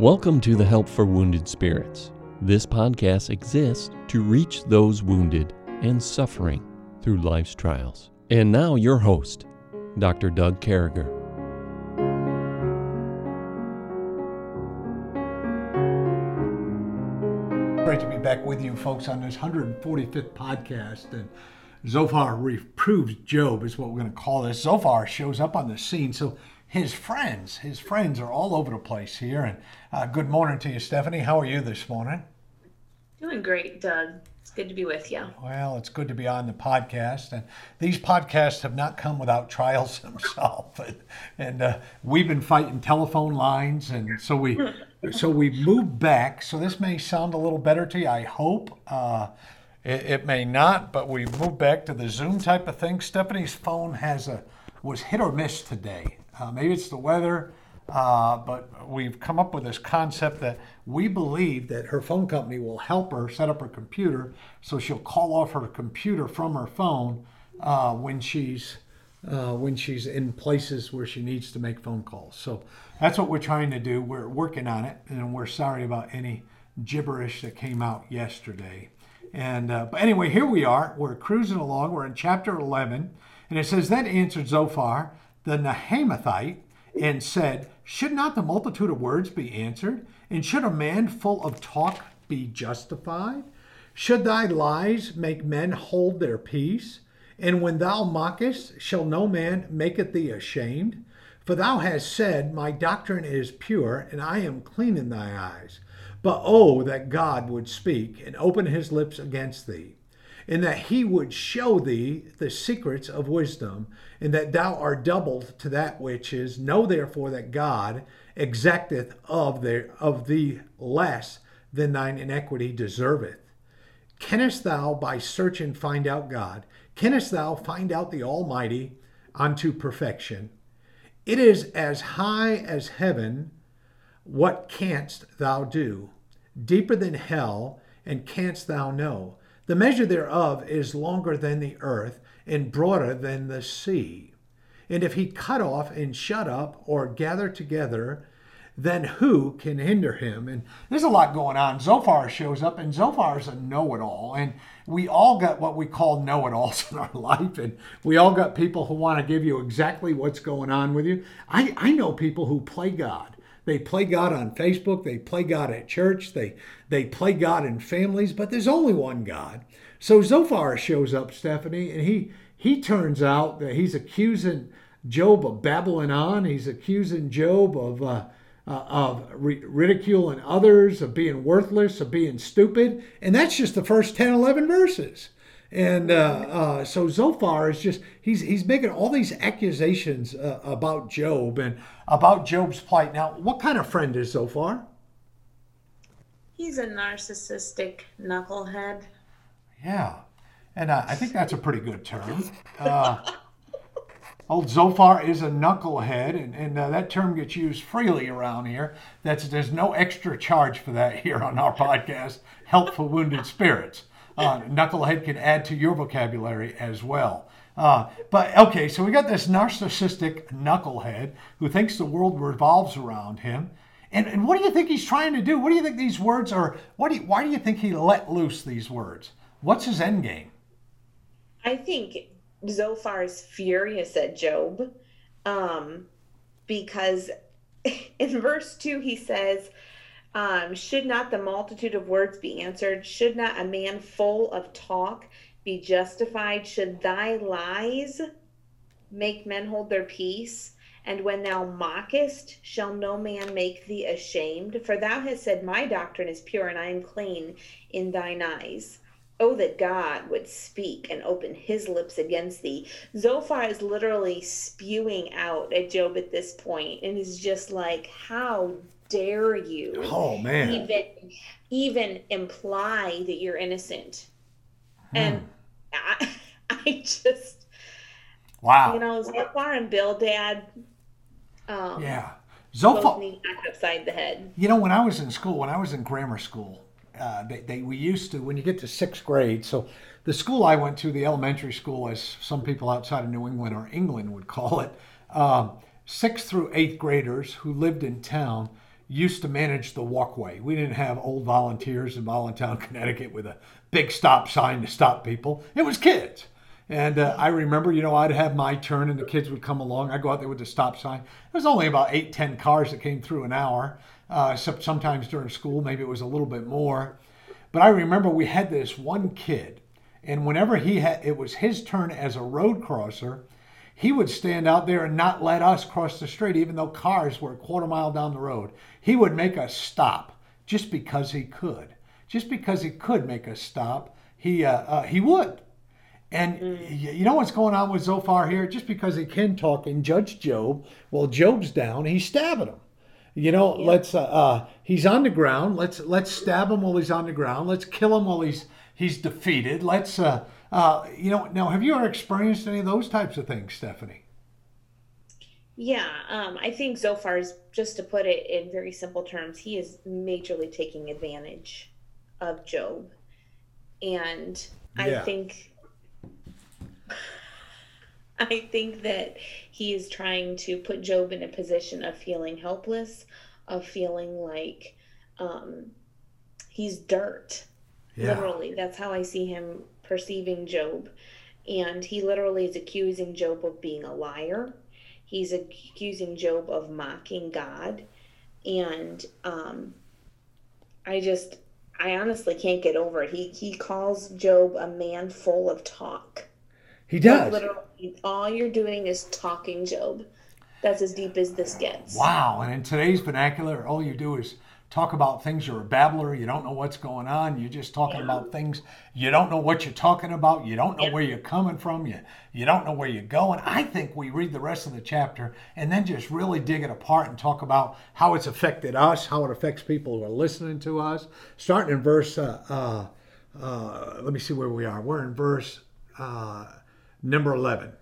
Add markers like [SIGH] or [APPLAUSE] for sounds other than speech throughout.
Welcome to the Help for Wounded Spirits. This podcast exists to reach those wounded and suffering through life's trials. And now, your host, Dr. Doug Carriger. Great to be back with you folks on this 145th podcast. And Zophar reproves Job, is what we're going to call this. Zophar shows up on the scene. So his friends, his friends are all over the place here. And uh, good morning to you, Stephanie. How are you this morning? Doing great, Doug. It's good to be with you. Well, it's good to be on the podcast. And these podcasts have not come without trials [LAUGHS] themselves. And, and uh, we've been fighting telephone lines. And so we, [LAUGHS] so we moved back. So this may sound a little better to you, I hope. Uh, it, it may not, but we moved back to the Zoom type of thing. Stephanie's phone has a was hit or miss today. Uh, maybe it's the weather, uh, but we've come up with this concept that we believe that her phone company will help her set up her computer so she'll call off her computer from her phone uh, when she's uh, when she's in places where she needs to make phone calls. So that's what we're trying to do. We're working on it, and we're sorry about any gibberish that came out yesterday. And uh, but anyway, here we are. We're cruising along. We're in chapter 11, and it says, that answered Zophar the Naamathite and said, Should not the multitude of words be answered? And should a man full of talk be justified? Should thy lies make men hold their peace? And when thou mockest, shall no man maketh thee ashamed? For thou hast said, My doctrine is pure, and I am clean in thy eyes. But oh, that God would speak and open his lips against thee and that he would show thee the secrets of wisdom, and that thou art doubled to that which is. Know therefore that God exacteth of, the, of thee less than thine iniquity deserveth. Canst thou by searching find out God? Canst thou find out the Almighty unto perfection? It is as high as heaven. What canst thou do? Deeper than hell, and canst thou know? The measure thereof is longer than the earth and broader than the sea. And if he cut off and shut up or gather together, then who can hinder him? And there's a lot going on. Zophar shows up, and Zophar is a know it all. And we all got what we call know it alls [LAUGHS] in our life. And we all got people who want to give you exactly what's going on with you. I, I know people who play God. They play God on Facebook, they play God at church, they, they play God in families, but there's only one God. So Zophar shows up, Stephanie, and he, he turns out that he's accusing Job of babbling on. He's accusing Job of, uh, uh, of ridiculing others, of being worthless, of being stupid. And that's just the first 10, 11 verses. And uh, uh, so Zophar is just, he's, he's making all these accusations uh, about Job and about Job's plight. Now, what kind of friend is Zophar? He's a narcissistic knucklehead. Yeah. And uh, I think that's a pretty good term. Uh, old Zophar is a knucklehead, and, and uh, that term gets used freely around here. That's There's no extra charge for that here on our podcast, Help for Wounded Spirits uh, knucklehead can add to your vocabulary as well. Uh, but okay, so we got this narcissistic knucklehead who thinks the world revolves around him. And, and what do you think he's trying to do? What do you think these words are? What do you, why do you think he let loose these words? What's his end game? I think Zophar is furious at Job um, because [LAUGHS] in verse 2 he says, um, should not the multitude of words be answered? Should not a man full of talk be justified? Should thy lies make men hold their peace? And when thou mockest, shall no man make thee ashamed? For thou hast said, My doctrine is pure, and I am clean in thine eyes. Oh, that God would speak and open his lips against thee. Zophar is literally spewing out at Job at this point and is just like, How dare you oh man. even even imply that you're innocent. Hmm. and I, [LAUGHS] I just wow. you know zophar and bildad um, yeah. zophar upside the head. You know when i was in school when i was in grammar school uh, they, they we used to when you get to sixth grade so the school i went to the elementary school as some people outside of new england or england would call it um, sixth through eighth graders who lived in town used to manage the walkway. We didn't have old volunteers in Voluntown, [LAUGHS] Connecticut with a big stop sign to stop people. It was kids. And uh, I remember, you know, I'd have my turn and the kids would come along. I'd go out there with the stop sign. There was only about eight, ten cars that came through an hour. Uh, sometimes during school, maybe it was a little bit more. But I remember we had this one kid, and whenever he had, it was his turn as a road crosser, he would stand out there and not let us cross the street, even though cars were a quarter mile down the road. He would make us stop just because he could. Just because he could make us stop, he uh, uh, he would. And mm. you know what's going on with Zophar here? Just because he can talk and judge Job, well, Job's down, he's stabbing him. You know, yeah. let's uh, uh, he's on the ground. Let's let's stab him while he's on the ground. Let's kill him while he's he's defeated. Let's uh, uh, you know. Now, have you ever experienced any of those types of things, Stephanie? Yeah, um, I think Zophar is just to put it in very simple terms. He is majorly taking advantage of Job, and yeah. I think [LAUGHS] I think that he is trying to put Job in a position of feeling helpless, of feeling like um, he's dirt. Yeah. Literally, that's how I see him perceiving Job. And he literally is accusing Job of being a liar. He's accusing Job of mocking God. And um, I just, I honestly can't get over it. He, he calls Job a man full of talk. He does. Like literally, all you're doing is talking, Job. That's as deep as this gets. Wow. And in today's vernacular, all you do is talk about things. You're a babbler. You don't know what's going on. You're just talking yeah. about things. You don't know what you're talking about. You don't know yeah. where you're coming from. You, you don't know where you're going. I think we read the rest of the chapter and then just really dig it apart and talk about how it's affected us, how it affects people who are listening to us. Starting in verse, uh, uh, uh, let me see where we are. We're in verse. Uh, Number 11.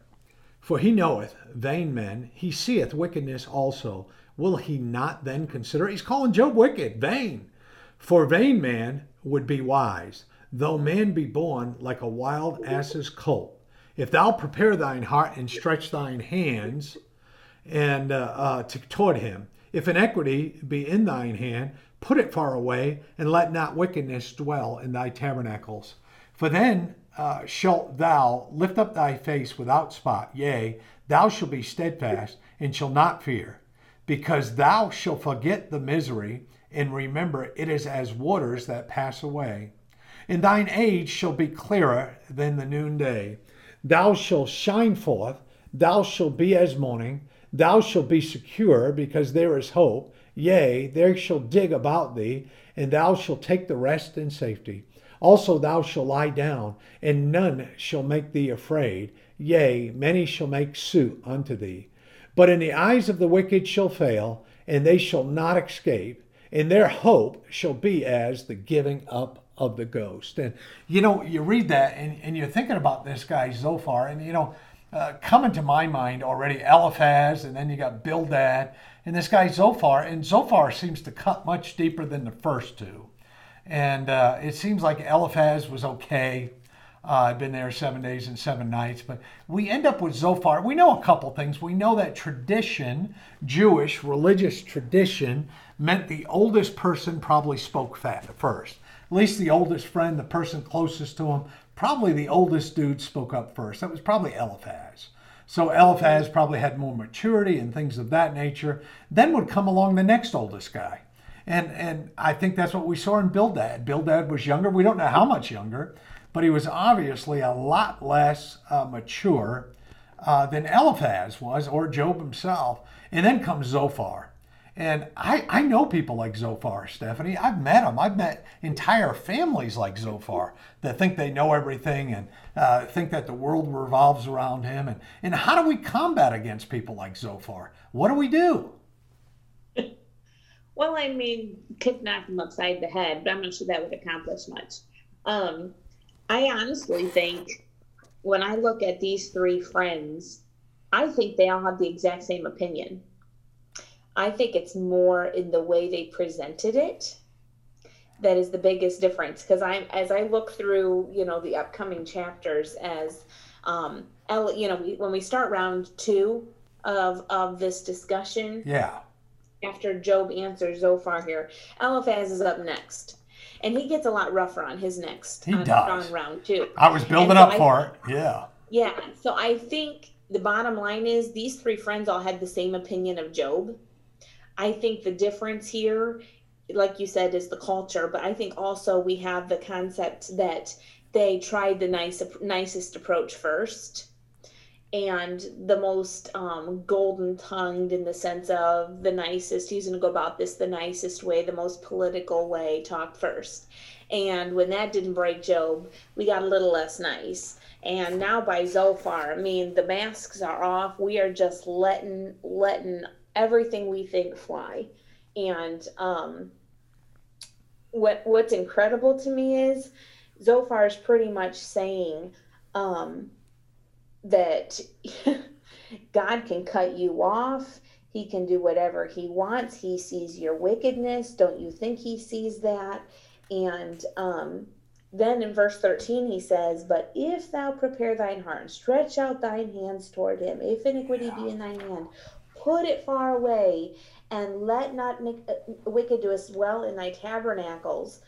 For he knoweth vain men, he seeth wickedness also. Will he not then consider? He's calling Job wicked, vain. For vain man would be wise, though man be born like a wild ass's colt. If thou prepare thine heart and stretch thine hands and uh, uh, to, toward him, if iniquity be in thine hand, put it far away, and let not wickedness dwell in thy tabernacles. For then uh, shalt thou lift up thy face without spot, yea, thou shalt be steadfast and shall not fear, because thou shalt forget the misery and remember it is as waters that pass away. And thine age shall be clearer than the noonday. Thou shalt shine forth, thou shalt be as morning, thou shalt be secure, because there is hope. Yea, there shall dig about thee, and thou shalt take the rest in safety. Also thou shalt lie down, and none shall make thee afraid. Yea, many shall make suit unto thee. But in the eyes of the wicked shall fail, and they shall not escape, and their hope shall be as the giving up of the ghost. And you know, you read that and, and you're thinking about this guy Zophar, and you know, uh, coming to my mind already Eliphaz, and then you got Bildad, and this guy Zophar, and Zophar seems to cut much deeper than the first two. And uh, it seems like Eliphaz was okay. Uh, I've been there seven days and seven nights, but we end up with Zophar. We know a couple things. We know that tradition, Jewish religious tradition, meant the oldest person probably spoke first. At least the oldest friend, the person closest to him, probably the oldest dude spoke up first. That was probably Eliphaz. So Eliphaz probably had more maturity and things of that nature. Then would come along the next oldest guy. And and I think that's what we saw in Bildad. Bildad was younger. We don't know how much younger, but he was obviously a lot less uh, mature uh, than Eliphaz was, or Job himself. And then comes Zophar. And I, I know people like Zophar, Stephanie. I've met them. I've met entire families like Zophar that think they know everything and uh, think that the world revolves around him. And, and how do we combat against people like Zophar? What do we do? [LAUGHS] Well, I mean, could knock him upside the head, but I'm not sure that would accomplish much. Um, I honestly think when I look at these three friends, I think they all have the exact same opinion. I think it's more in the way they presented it that is the biggest difference. Because I, as I look through, you know, the upcoming chapters, as um, you know, we, when we start round two of of this discussion, yeah, after Job answers Zophar here, Eliphaz is up next. And he gets a lot rougher on his next He on, does. on round two. I was building And so up I- for it. Yeah. Yeah. So I think the bottom line is these three friends all had the same opinion of Job. I think the difference here, like you said, is the culture, but I think also we have the concept that they tried the nice, nicest approach first and the most um, golden tongued in the sense of the nicest, he's going to go about this the nicest way, the most political way, talk first. And when that didn't break Job, we got a little less nice. And now by Zophar, I mean the masks are off. We are just letting letting everything we think fly. And um, what what's incredible to me is Zophar is pretty much saying um, that [LAUGHS] God can cut you off. He can do whatever he wants. He sees your wickedness. Don't you think he sees that? And um, then in verse 13 he says, But if thou prepare thine heart and stretch out thine hands toward him, if iniquity be in thine hand, put it far away, and let not uh, wickedness dwell in thy tabernacles.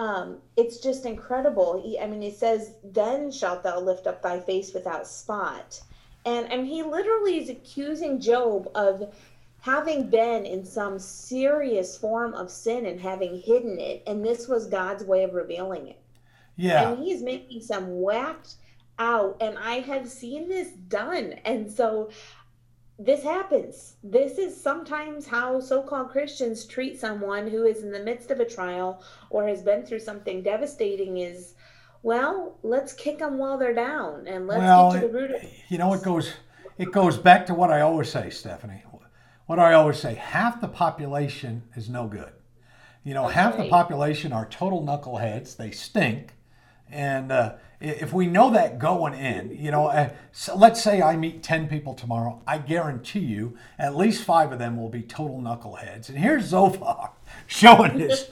Um, it's just incredible. He, I mean, it says, Then shalt thou lift up thy face without spot. And, and he literally is accusing Job of having been in some serious form of sin and having hidden it. And this was God's way of revealing it. Yeah. And he's making some whacked out. And I have seen this done. And so this happens. This is sometimes how so called Christians treat someone who is in the midst of a trial or has been through something devastating is, well, let's kick them while they're down and let's well, get to the root of you know, it goes it goes back to what I always say, Stephanie. What I always say: half the population is no good. You know, That's half the population are total knuckleheads. They stink. And uh, if we know that going in, you know, uh, so let's say I meet 10 people tomorrow, I guarantee you at least five of them will be total knuckleheads. And here's Zophar [LAUGHS] showing his.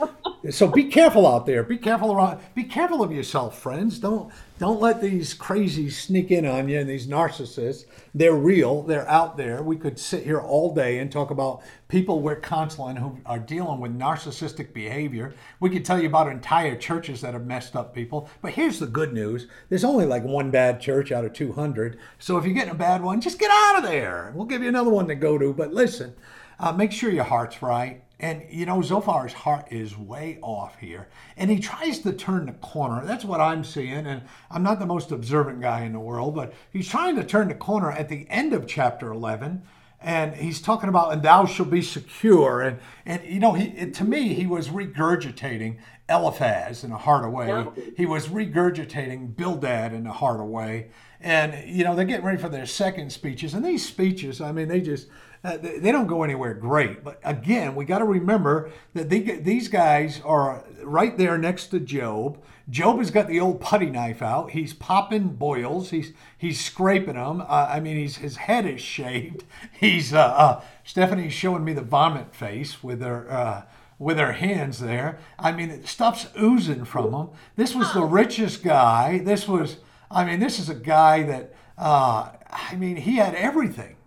so be careful out there. Be careful around. Be careful of yourself, friends. Don't don't let these crazies sneak in on you and these narcissists. They're real. They're out there. We could sit here all day and talk about people we're counseling who are dealing with narcissistic behavior. We could tell you about entire churches that have messed up people. But here's the good news: there's only like one bad church out of 200. So if you're getting a bad one, just get out of there. We'll give you another one to go to. But listen, uh, make sure your heart's right. And you know, Zophar's heart is way off here. And he tries to turn the corner. That's what I'm seeing. And I'm not the most observant guy in the world, but he's trying to turn the corner at the end of chapter 11. And he's talking about, and thou shalt be secure. And, and you know, he, it- to me, he was regurgitating Eliphaz in a harder way. Yeah. He was regurgitating Bildad in a harder way. And, you know, they're getting ready for their second speeches. And these speeches, I mean, they just, uh, they, don't go anywhere great. But again, we got to remember that they, these guys are right there next to Job. Job has got the old putty knife out. He's popping boils. He's he's scraping them. Uh, I mean, he's his head is shaved. [LAUGHS] He's uh, uh, Stephanie's showing me the vomit face with her uh, with her hands there. I mean, stuff's oozing from him. This was the richest guy. This was. I mean, this is a guy that. Uh, I mean, he had everything.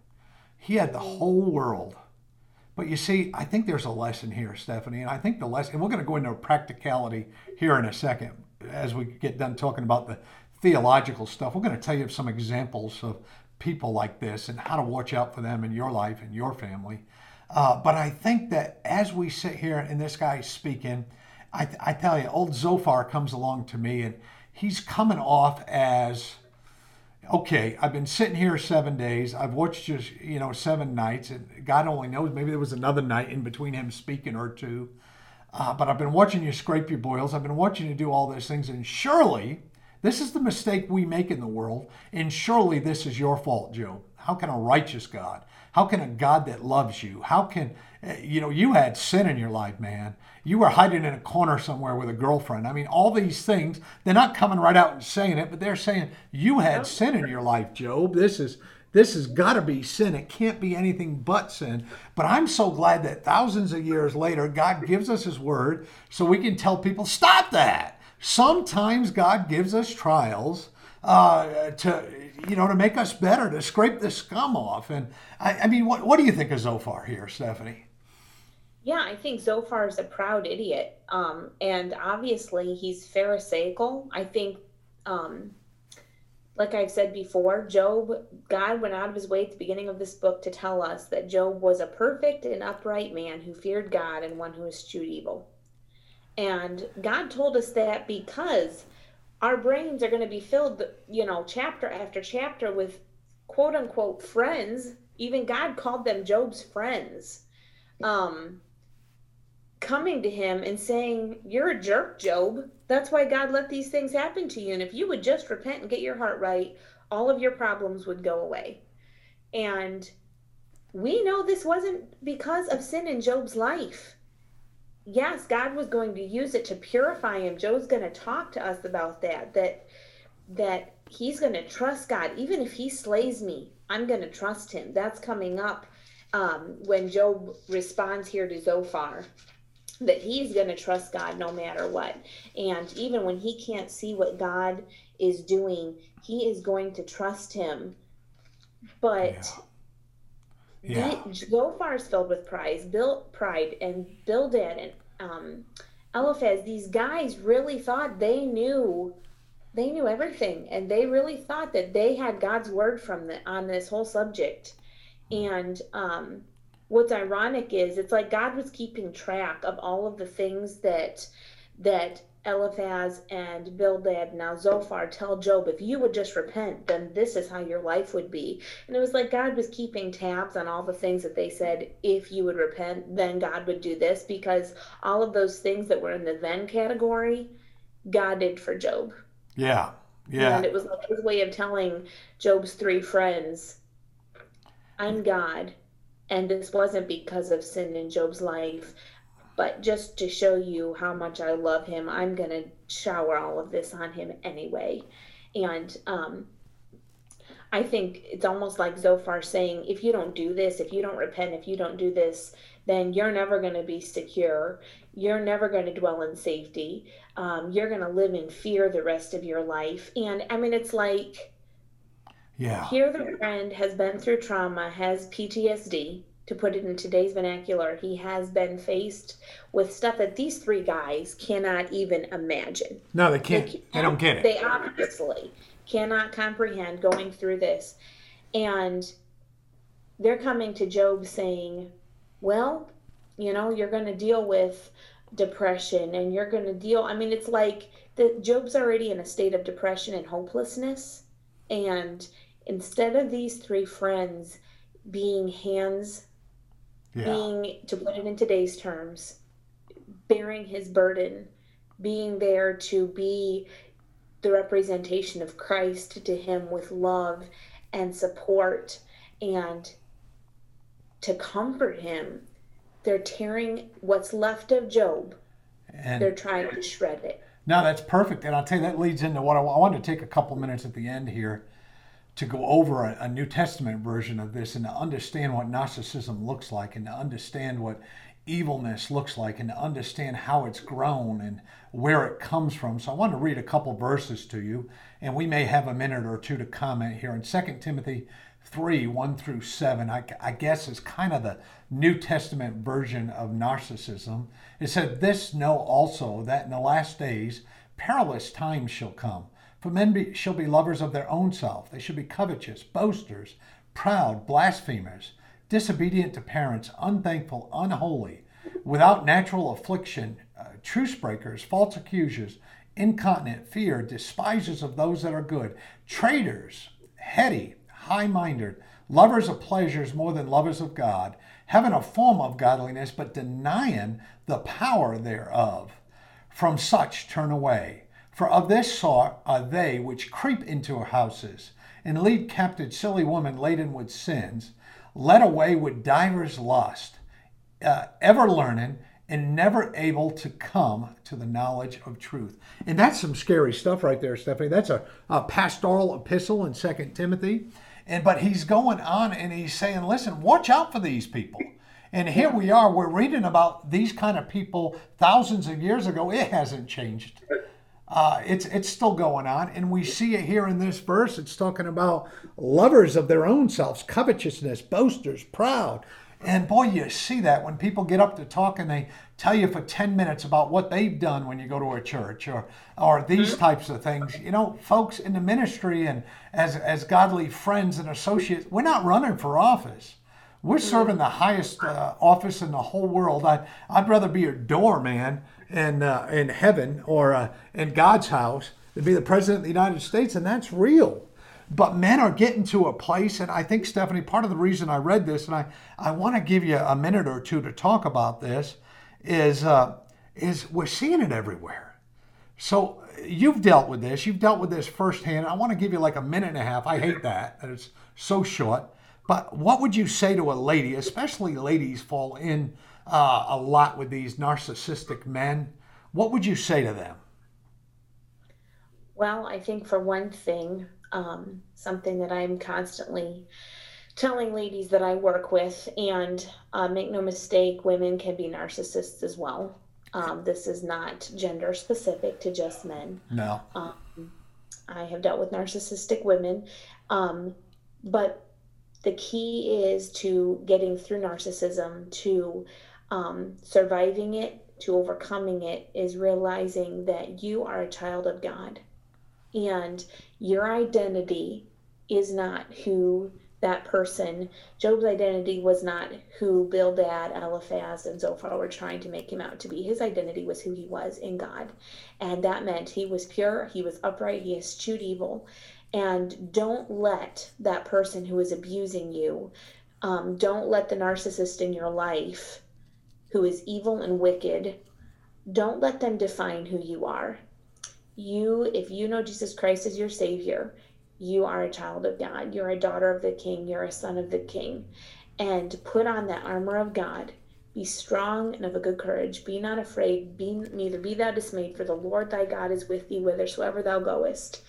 He had the whole world. But you see, I think there's a lesson here, Stephanie, and I think the lesson, and we're going to go into practicality here in a second as we get done talking about the theological stuff. We're going to tell you some examples of people like this and how to watch out for them in your life and your family. Uh, but I think that as we sit here and this guy's speaking, I, I tell you, old Zophar comes along to me and he's coming off as okay, I've been sitting here seven days. I've watched you, you know, seven nights, and God only knows. Maybe there was another night in between him speaking or two. Uh, but I've been watching you scrape your boils. I've been watching you do all those things, and surely this is the mistake we make in the world. And surely this is your fault, Job. How can a righteous God? How can a God that loves you? How can uh, you know you had sin in your life, man? You were hiding in a corner somewhere with a girlfriend. I mean, all these things, they're not coming right out and saying it, but they're saying you had sin in your life, Job. This is this has got to be sin. It can't be anything but sin. But I'm so glad that thousands of years later, God gives us His word so we can tell people, stop that. Sometimes God gives us trials uh, to, you know, to make us better, to scrape the scum off. And I, I mean, what, what do you think of Zophar here, Stephanie? Yeah, I think Zophar is a proud idiot. Um, and obviously he's Pharisaical. I think, um, like I've said before, Job, God went out of his way at the beginning of this book to tell us that Job was a perfect and upright man who feared God and one who eschewed evil. And God told us that because our brains are going to be filled, you know, chapter after chapter with quote unquote friends. Even God called them Job's friends. Um, coming to him and saying, You're a jerk, Job. That's why God let these things happen to you. And if you would just repent and get your heart right, all of your problems would go away. And we know this wasn't because of sin in Job's life. Yes, God was going to use it to purify him. Job's going to talk to us about that. That that he's going to trust God, even if he slays me. I'm going to trust him. That's coming up um, when Job responds here to Zophar that he's going to trust God no matter what. And even when he can't see what God is doing, he is going to trust him. But yeah. yeah. Zophar is filled with pride, built pride, and Bildad and um, Eliphaz. These guys really thought they knew, they knew everything, and they really thought that they had God's word from the on this whole subject. And um, what's ironic is it's like God was keeping track of all of the things that that Eliphaz and Bildad, now Zophar, tell Job, if you would just repent, then this is how your life would be. And it was like God was keeping tabs on all the things that they said, if you would repent, then God would do this, because all of those things that were in the then category, God did for Job. Yeah. Yeah. And it was like his way of telling Job's three friends, I'm God and this wasn't because of sin in Job's life, but just to show you how much I love him, I'm going to shower all of this on him anyway. And um, I think it's almost like Zophar saying, if you don't do this, if you don't repent, if you don't do this, then you're never going to be secure. You're never going to dwell in safety. Um, you're going to live in fear the rest of your life. And I mean, it's like, yeah. Here, the friend has been through trauma, has PTSD, to put it in today's vernacular. He has been faced with stuff that these three guys cannot even imagine. No, they can't. They, they don't get it. They obviously cannot comprehend going through this. And they're coming to Job saying, Well, you know, you're going to deal with depression and you're going to deal. I mean, it's like the Job's already in a state of depression and hopelessness. And instead of these three friends being hands, yeah. being, to put it in today's terms, bearing his burden, being there to be the representation of Christ to him with love and support and to comfort him. They're tearing what's left of Job. And they're trying to shred it. No, that's perfect. And I'll tell you, that leads into what I, I want to take a couple minutes at the end here to go over a, a, New Testament version of this and to understand what narcissism looks like and to understand what evilness looks like and to understand how it's grown and where it comes from. So I want to read a couple verses to you, and we may have a minute or two to comment here. In 2 Timothy 3 1 through 7, I, I guess is kind of the New Testament version of narcissism. It said, This know also that in the last days perilous times shall come for men be, shall be lovers of their own self. They shall be covetous, boasters, proud, blasphemers, disobedient to parents, unthankful, unholy, without natural affliction, uh, truce breakers, false accusers, incontinent, fear, despisers of those that are good, traitors, heady, high minded, lovers of pleasures more than lovers of God, having a form of godliness, but denying the power thereof. From such turn away. For of this sort are they which creep into houses, and lead captive silly women laden with sins, led away with divers lust, uh, ever learning, and never able to come to the knowledge of truth. And that's some scary stuff right there, Stephanie. That's a, a pastoral epistle in Second Timothy. And but he's going on and he's saying, listen, watch out for these people. And here we are, we're reading about these kind of people thousands of years ago. It hasn't changed. Uh, it's it's still going on, and we see it here in this verse. It's talking about lovers of their own selves, covetousness, boasters, proud, And boy, you see that when people get up to talk and they tell you for 10 minutes about what they've done when you go to a church or, or these types of things. You know, folks in the ministry and as, as godly friends and associates, we're not running for office. We're serving the highest uh, office in the whole world. I, I'd rather be a doorman in, uh, in heaven or uh, in God's house to be the president of the United States, and that's real. But men are getting to a place, and I think, Stephanie, part of the reason I read this, and I, I want to give you a minute or two to talk about this, is, uh, is we're seeing it everywhere. So you've dealt with this, you've dealt with this firsthand. I want to give you like a minute and a half. I hate that, that it's so short. But what would you say to a lady, especially ladies fall in uh, a lot with these narcissistic men? What would you say to them? Well, I think for one thing, um, something that I'm constantly telling ladies that I work with, and uh, make no mistake, women can be narcissists as well. Um, this is not gender specific to just men. No. Um, I have dealt with narcissistic women, um, but the key is to getting through narcissism, to um, surviving it, to overcoming it, is realizing that you are a child of God and your identity is not who that person, Job's identity was not who Bildad, Eliphaz, and Zophar were trying to make him out to be. His identity was who he was in God. And that meant he was pure, he was upright, he eschewed evil. And don't let that person who is abusing you, um, don't let the narcissist in your life who is evil and wicked, don't let them define who you are you, if you know Jesus Christ as your Savior, you are a child of God. You're a daughter of the King. You're a son of the King. And put on that armor of God. Be strong and of a good courage. Be not afraid. Be neither be thou dismayed, for the Lord thy God is with thee whithersoever thou goest.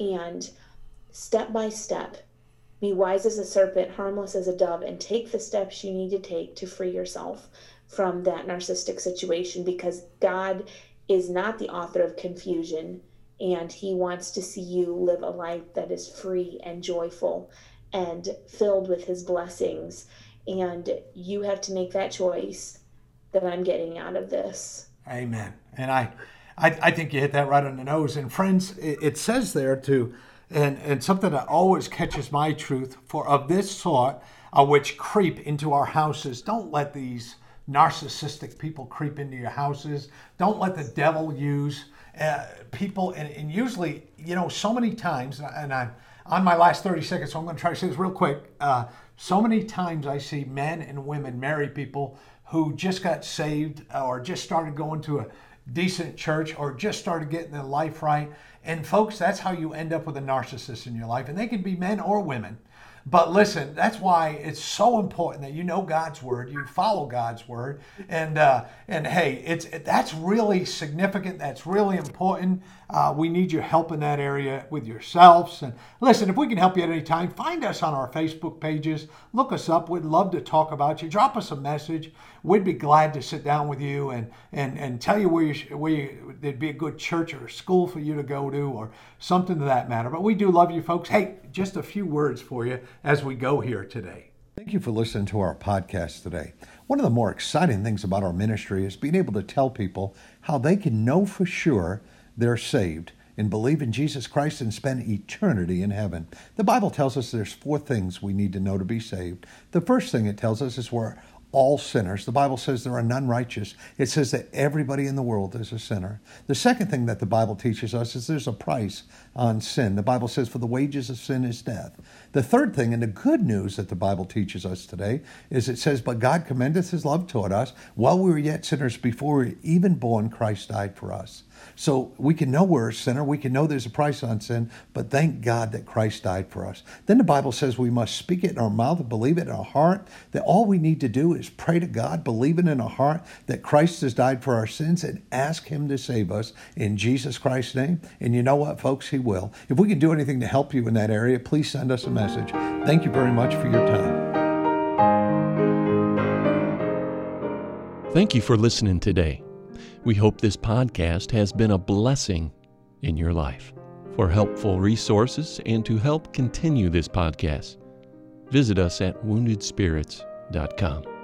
And step by step, be wise as a serpent, harmless as a dove, and take the steps you need to take to free yourself from that narcissistic situation because God is not the author of confusion and he wants to see you live a life that is free and joyful and filled with his blessings. And you have to make that choice that i'm getting out of this. Amen. And i i, I think you hit that right on the nose. And friends it, it says there too, and and something that always catches my truth for of this sort which creep into our houses. Don't let these narcissistic people creep into your houses. Don't let the devil use uh, people. And, and, usually, you know, so many times, and I'm on my last 30 seconds, so I'm going to try to say this real quick. Uh, so many times I see men and women, marry people, who just got saved or just started going to a decent church or just started getting their life right. And folks, that's how you end up with a narcissist in your life. And they can be men or women. But listen, that's why it's so important that you know God's word, you follow God's word, and uh, and hey, it's that's really significant. That's really important. Uh, we need your help in that area with yourselves. And listen, if we can help you at any time, find us on our Facebook pages. Look us up. We'd love to talk about you. Drop us a message. We'd be glad to sit down with you and and and tell you where you where you, there'd be a good church or school for you to go to or something to that matter. But we do love you, folks. Hey, just a few words for you as we go here today. Thank you for listening to our podcast today. One of the more exciting things about our ministry is being able to tell people how they can know for sure they're saved and believe in Jesus Christ and spend eternity in heaven. The Bible tells us there's four things we need to know to be saved. The first thing it tells us is we're all sinners. The Bible says there are none righteous. It says that everybody in the world is a sinner. The second thing that the Bible teaches us is there's a price on sin. The Bible says, for the wages of sin is death. The third thing, and the good news that the Bible teaches us today, is it says, But God commendeth his love toward us. While we were yet sinners, before we were even born, Christ died for us. So we can know we're a sinner. We can know there's a price on sin, but thank God that Christ died for us. Then the Bible says we must speak it in our mouth and believe it in our heart, that all we need to do is pray to God, believe it in our heart that Christ has died for our sins, and ask Him to save us in Jesus Christ's name. And you know what, folks? He will. If we can do anything to help you in that area, please send us a message. Thank you very much for your time. Thank you for listening today. We hope this podcast has been a blessing in your life. For helpful resources and to help continue this podcast, visit us at woundedspirits.com.